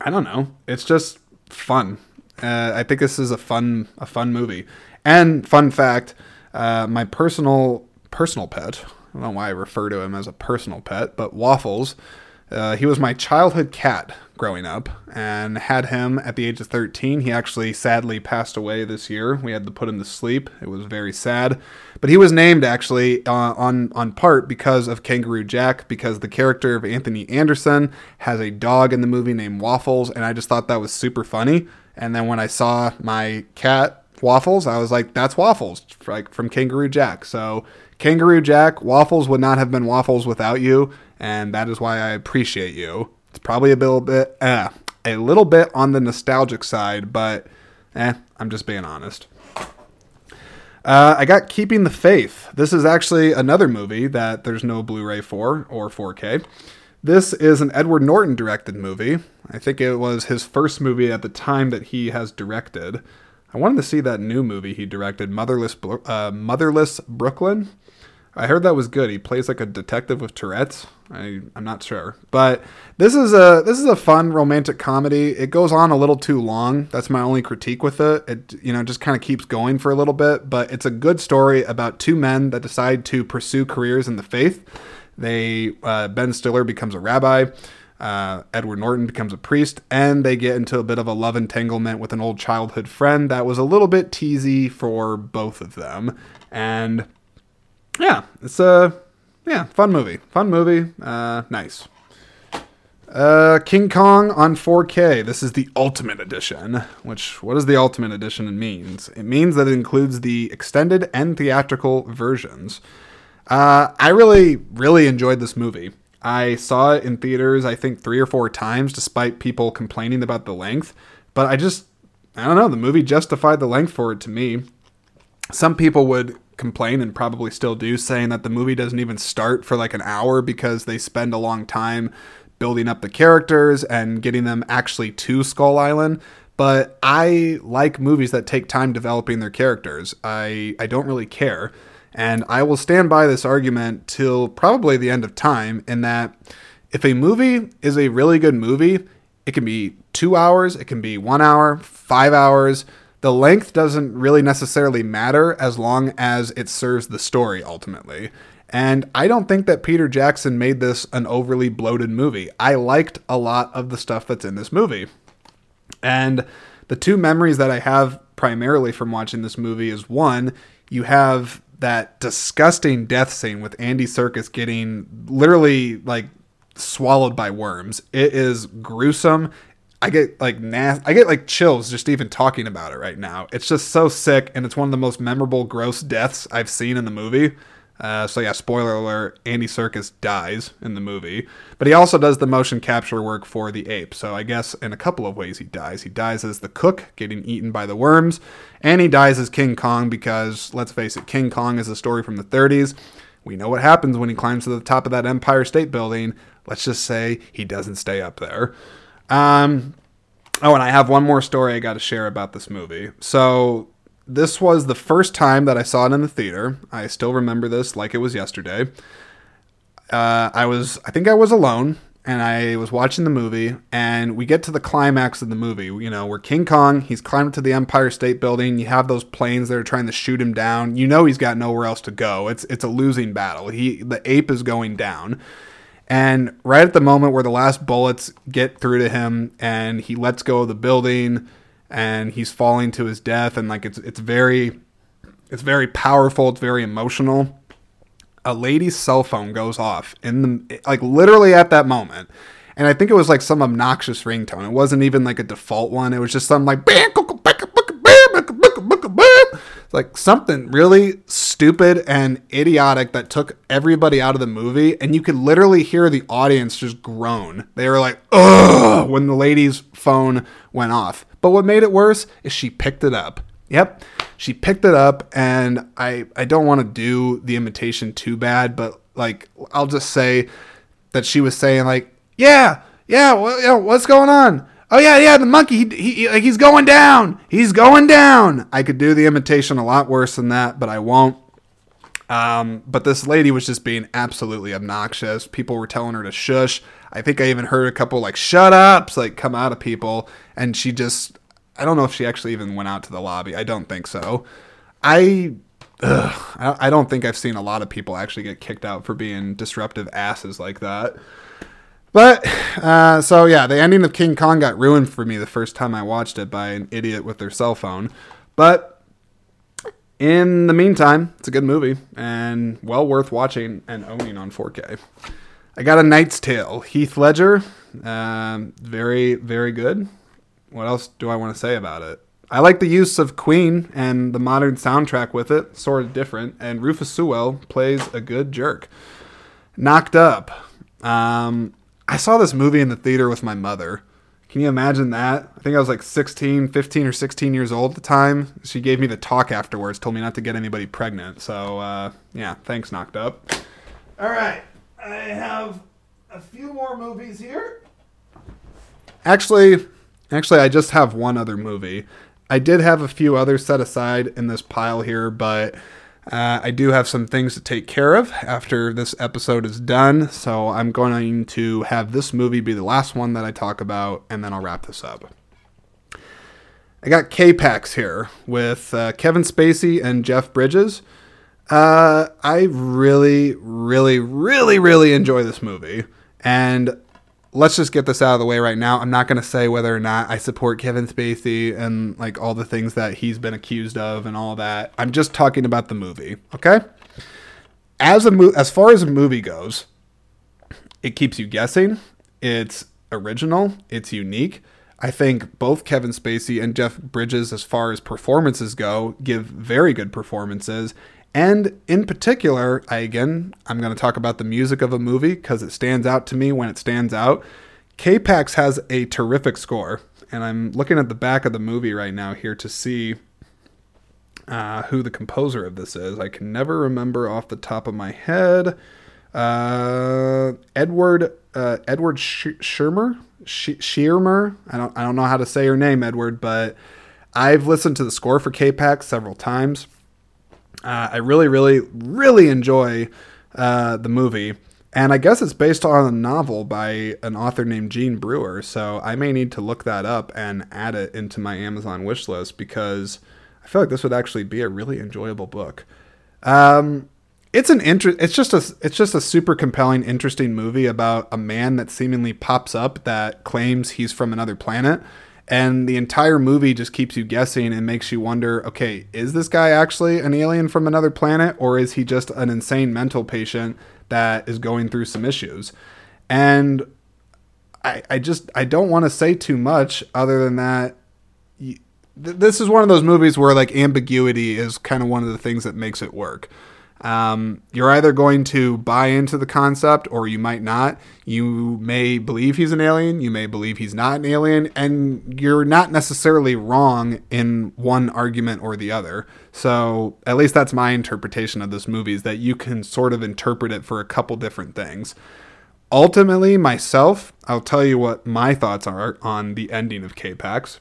I don't know, it's just fun. Uh, I think this is a fun, a fun movie. And fun fact, uh, my personal personal pet. I don't know why I refer to him as a personal pet, but Waffles. Uh, he was my childhood cat growing up and had him at the age of 13. He actually sadly passed away this year. We had to put him to sleep. It was very sad. But he was named actually uh, on on part because of Kangaroo Jack because the character of Anthony Anderson has a dog in the movie named Waffles and I just thought that was super funny. And then when I saw my cat Waffles, I was like that's Waffles like from Kangaroo Jack. So Kangaroo Jack, Waffles would not have been Waffles without you and that is why I appreciate you. It's probably a little bit, eh, a little bit on the nostalgic side, but eh, I'm just being honest. Uh, I got Keeping the Faith. This is actually another movie that there's no Blu-ray for or 4K. This is an Edward Norton directed movie. I think it was his first movie at the time that he has directed. I wanted to see that new movie he directed, Motherless, uh, Motherless Brooklyn. I heard that was good. He plays like a detective with Tourette's. I, I'm not sure, but this is a this is a fun romantic comedy. It goes on a little too long. That's my only critique with it. It you know just kind of keeps going for a little bit, but it's a good story about two men that decide to pursue careers in the faith. They uh, Ben Stiller becomes a rabbi. Uh, Edward Norton becomes a priest, and they get into a bit of a love entanglement with an old childhood friend that was a little bit teasy for both of them. And yeah, it's a yeah fun movie. Fun movie. Uh, nice. Uh, King Kong on 4K. This is the Ultimate Edition. Which what does the Ultimate Edition means? It means that it includes the extended and theatrical versions. Uh, I really really enjoyed this movie. I saw it in theaters, I think three or four times, despite people complaining about the length. But I just, I don't know, the movie justified the length for it to me. Some people would complain and probably still do, saying that the movie doesn't even start for like an hour because they spend a long time building up the characters and getting them actually to Skull Island. But I like movies that take time developing their characters. I, I don't really care. And I will stand by this argument till probably the end of time in that if a movie is a really good movie, it can be two hours, it can be one hour, five hours. The length doesn't really necessarily matter as long as it serves the story ultimately. And I don't think that Peter Jackson made this an overly bloated movie. I liked a lot of the stuff that's in this movie. And the two memories that I have primarily from watching this movie is one, you have that disgusting death scene with Andy Serkis getting literally like swallowed by worms. It is gruesome. I get like nas- I get like chills just even talking about it right now. It's just so sick, and it's one of the most memorable gross deaths I've seen in the movie. Uh, so yeah, spoiler alert: Andy Serkis dies in the movie, but he also does the motion capture work for the ape. So I guess in a couple of ways he dies. He dies as the cook getting eaten by the worms, and he dies as King Kong because let's face it, King Kong is a story from the 30s. We know what happens when he climbs to the top of that Empire State Building. Let's just say he doesn't stay up there. Um, oh, and I have one more story I got to share about this movie. So this was the first time that I saw it in the theater. I still remember this like it was yesterday. Uh, I was, I think I was alone, and I was watching the movie, and we get to the climax of the movie. You know, where King Kong, he's climbed to the Empire State Building. You have those planes that are trying to shoot him down. You know, he's got nowhere else to go. It's it's a losing battle. He the ape is going down. And right at the moment where the last bullets get through to him and he lets go of the building and he's falling to his death and like it's it's very it's very powerful, it's very emotional. A lady's cell phone goes off in the like literally at that moment. And I think it was like some obnoxious ringtone. It wasn't even like a default one. It was just some like like something really stupid and idiotic that took everybody out of the movie, and you could literally hear the audience just groan. They were like, ugh, when the lady's phone went off. But what made it worse is she picked it up. Yep, she picked it up, and I, I don't want to do the imitation too bad, but like, I'll just say that she was saying, like, yeah, yeah, well, yeah what's going on? Oh yeah, yeah, the monkey, he, he, like he's going down, he's going down. I could do the imitation a lot worse than that, but I won't. Um, but this lady was just being absolutely obnoxious. People were telling her to shush. I think I even heard a couple like "shut ups" like come out of people, and she just. I don't know if she actually even went out to the lobby. I don't think so. I Ugh, I don't think I've seen a lot of people actually get kicked out for being disruptive asses like that. But uh, so yeah, the ending of King Kong got ruined for me the first time I watched it by an idiot with their cell phone. But in the meantime, it's a good movie and well worth watching and owning on 4K. I got a Knight's Tale. Heath Ledger, um, very very good. What else do I want to say about it? I like the use of Queen and the modern soundtrack with it, sort of different. And Rufus Sewell plays a good jerk. Knocked Up. Um, I saw this movie in the theater with my mother. Can you imagine that? I think I was like 16, 15 or 16 years old at the time. She gave me the talk afterwards, told me not to get anybody pregnant. So, uh, yeah, thanks, Knocked Up. All right, I have a few more movies here. Actually, actually, I just have one other movie. I did have a few others set aside in this pile here, but uh, I do have some things to take care of after this episode is done, so I'm going to have this movie be the last one that I talk about, and then I'll wrap this up. I got K-Pax here with uh, Kevin Spacey and Jeff Bridges. Uh, I really, really, really, really enjoy this movie, and let's just get this out of the way right now. I'm not going to say whether or not I support Kevin Spacey and like all the things that he's been accused of and all that. I'm just talking about the movie, okay? As a mo- as far as a movie goes, it keeps you guessing. It's original, it's unique. I think both Kevin Spacey and Jeff Bridges as far as performances go give very good performances and in particular, I again, I'm going to talk about the music of a movie because it stands out to me when it stands out. K-Pax has a terrific score, and I'm looking at the back of the movie right now here to see uh, who the composer of this is. I can never remember off the top of my head. Uh, Edward uh, Edward Sh- Shearmur Sh-. I don't I don't know how to say her name, Edward, but I've listened to the score for K-Pax several times. Uh, I really, really, really enjoy uh, the movie. And I guess it's based on a novel by an author named Gene Brewer. So I may need to look that up and add it into my Amazon wish list because I feel like this would actually be a really enjoyable book. Um, it's an interest. It's just a. It's just a super compelling, interesting movie about a man that seemingly pops up that claims he's from another planet, and the entire movie just keeps you guessing and makes you wonder. Okay, is this guy actually an alien from another planet, or is he just an insane mental patient that is going through some issues? And I, I just I don't want to say too much other than that. This is one of those movies where like ambiguity is kind of one of the things that makes it work um, you're either going to buy into the concept or you might not. You may believe he's an alien, you may believe he's not an alien, and you're not necessarily wrong in one argument or the other. So, at least that's my interpretation of this movie is that you can sort of interpret it for a couple different things. Ultimately, myself, I'll tell you what my thoughts are on the ending of K-Pax.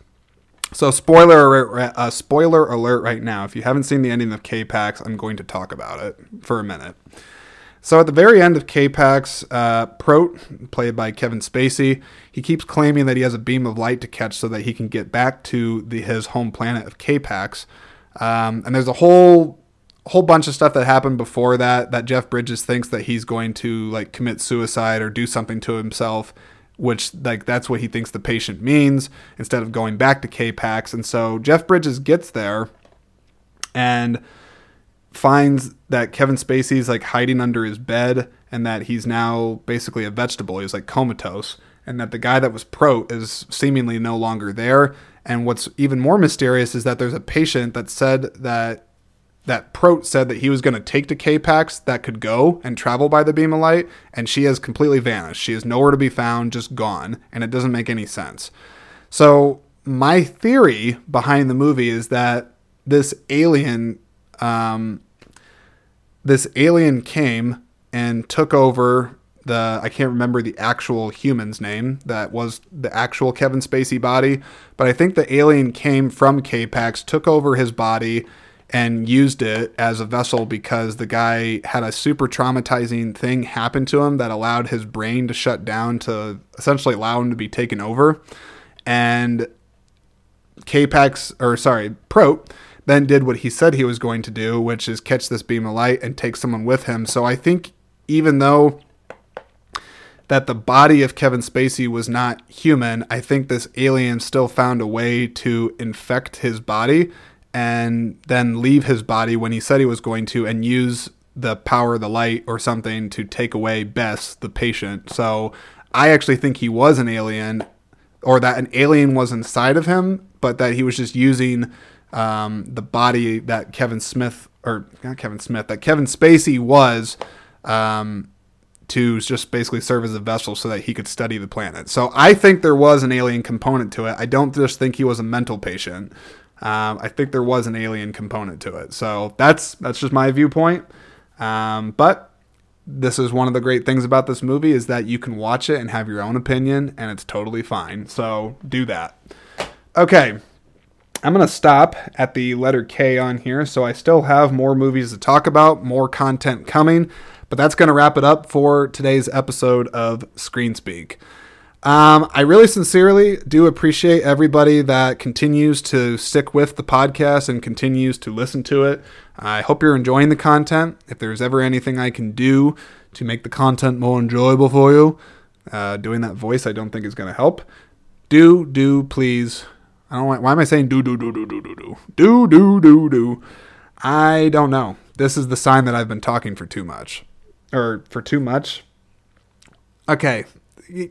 So spoiler uh, spoiler alert right now. If you haven't seen the ending of K-Pax, I'm going to talk about it for a minute. So at the very end of K-Pax, uh, Prot, played by Kevin Spacey, he keeps claiming that he has a beam of light to catch so that he can get back to the, his home planet of K-Pax. Um, and there's a whole whole bunch of stuff that happened before that that Jeff Bridges thinks that he's going to like commit suicide or do something to himself which like that's what he thinks the patient means instead of going back to K-Pax. And so Jeff Bridges gets there and finds that Kevin Spacey's like hiding under his bed and that he's now basically a vegetable. He's like comatose and that the guy that was Prot is seemingly no longer there. And what's even more mysterious is that there's a patient that said that that Prot said that he was going to take to K-Pax that could go and travel by the beam of light, and she has completely vanished. She is nowhere to be found, just gone, and it doesn't make any sense. So my theory behind the movie is that this alien, um, this alien came and took over the I can't remember the actual human's name that was the actual Kevin Spacey body, but I think the alien came from K-Pax, took over his body and used it as a vessel because the guy had a super traumatizing thing happen to him that allowed his brain to shut down to essentially allow him to be taken over. And K-Pax, or sorry, Prot, then did what he said he was going to do, which is catch this beam of light and take someone with him. So I think even though that the body of Kevin Spacey was not human, I think this alien still found a way to infect his body and then leave his body when he said he was going to and use the power of the light or something to take away Bess, the patient. So I actually think he was an alien or that an alien was inside of him, but that he was just using um, the body that Kevin Smith or not Kevin Smith, that Kevin Spacey was um, to just basically serve as a vessel so that he could study the planet. So I think there was an alien component to it. I don't just think he was a mental patient. Um, I think there was an alien component to it. So that's that's just my viewpoint. Um, but this is one of the great things about this movie is that you can watch it and have your own opinion, and it's totally fine. So do that. Okay, I'm gonna stop at the letter K on here. So I still have more movies to talk about, more content coming, but that's gonna wrap it up for today's episode of Screen Speak. Um, I really sincerely do appreciate everybody that continues to stick with the podcast and continues to listen to it. I hope you're enjoying the content. If there's ever anything I can do to make the content more enjoyable for you, uh, doing that voice I don't think is going to help. Do, do, please. I don't want, why am I saying do, do, do, do, do, do, do, do, do, do, do? I don't know. This is the sign that I've been talking for too much. Or for too much. Okay,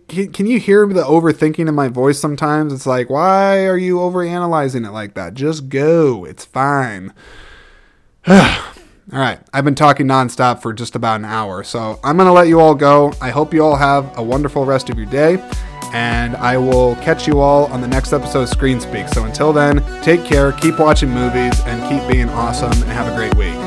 can you hear the overthinking in my voice sometimes? It's like, why are you overanalyzing it like that? Just go. It's fine. all right. I've been talking nonstop for just about an hour, so I'm going to let you all go. I hope you all have a wonderful rest of your day, And I will catch you all on the next episode of Screen Speak. So until then, take care, keep watching movies, and keep being awesome, and have a great week.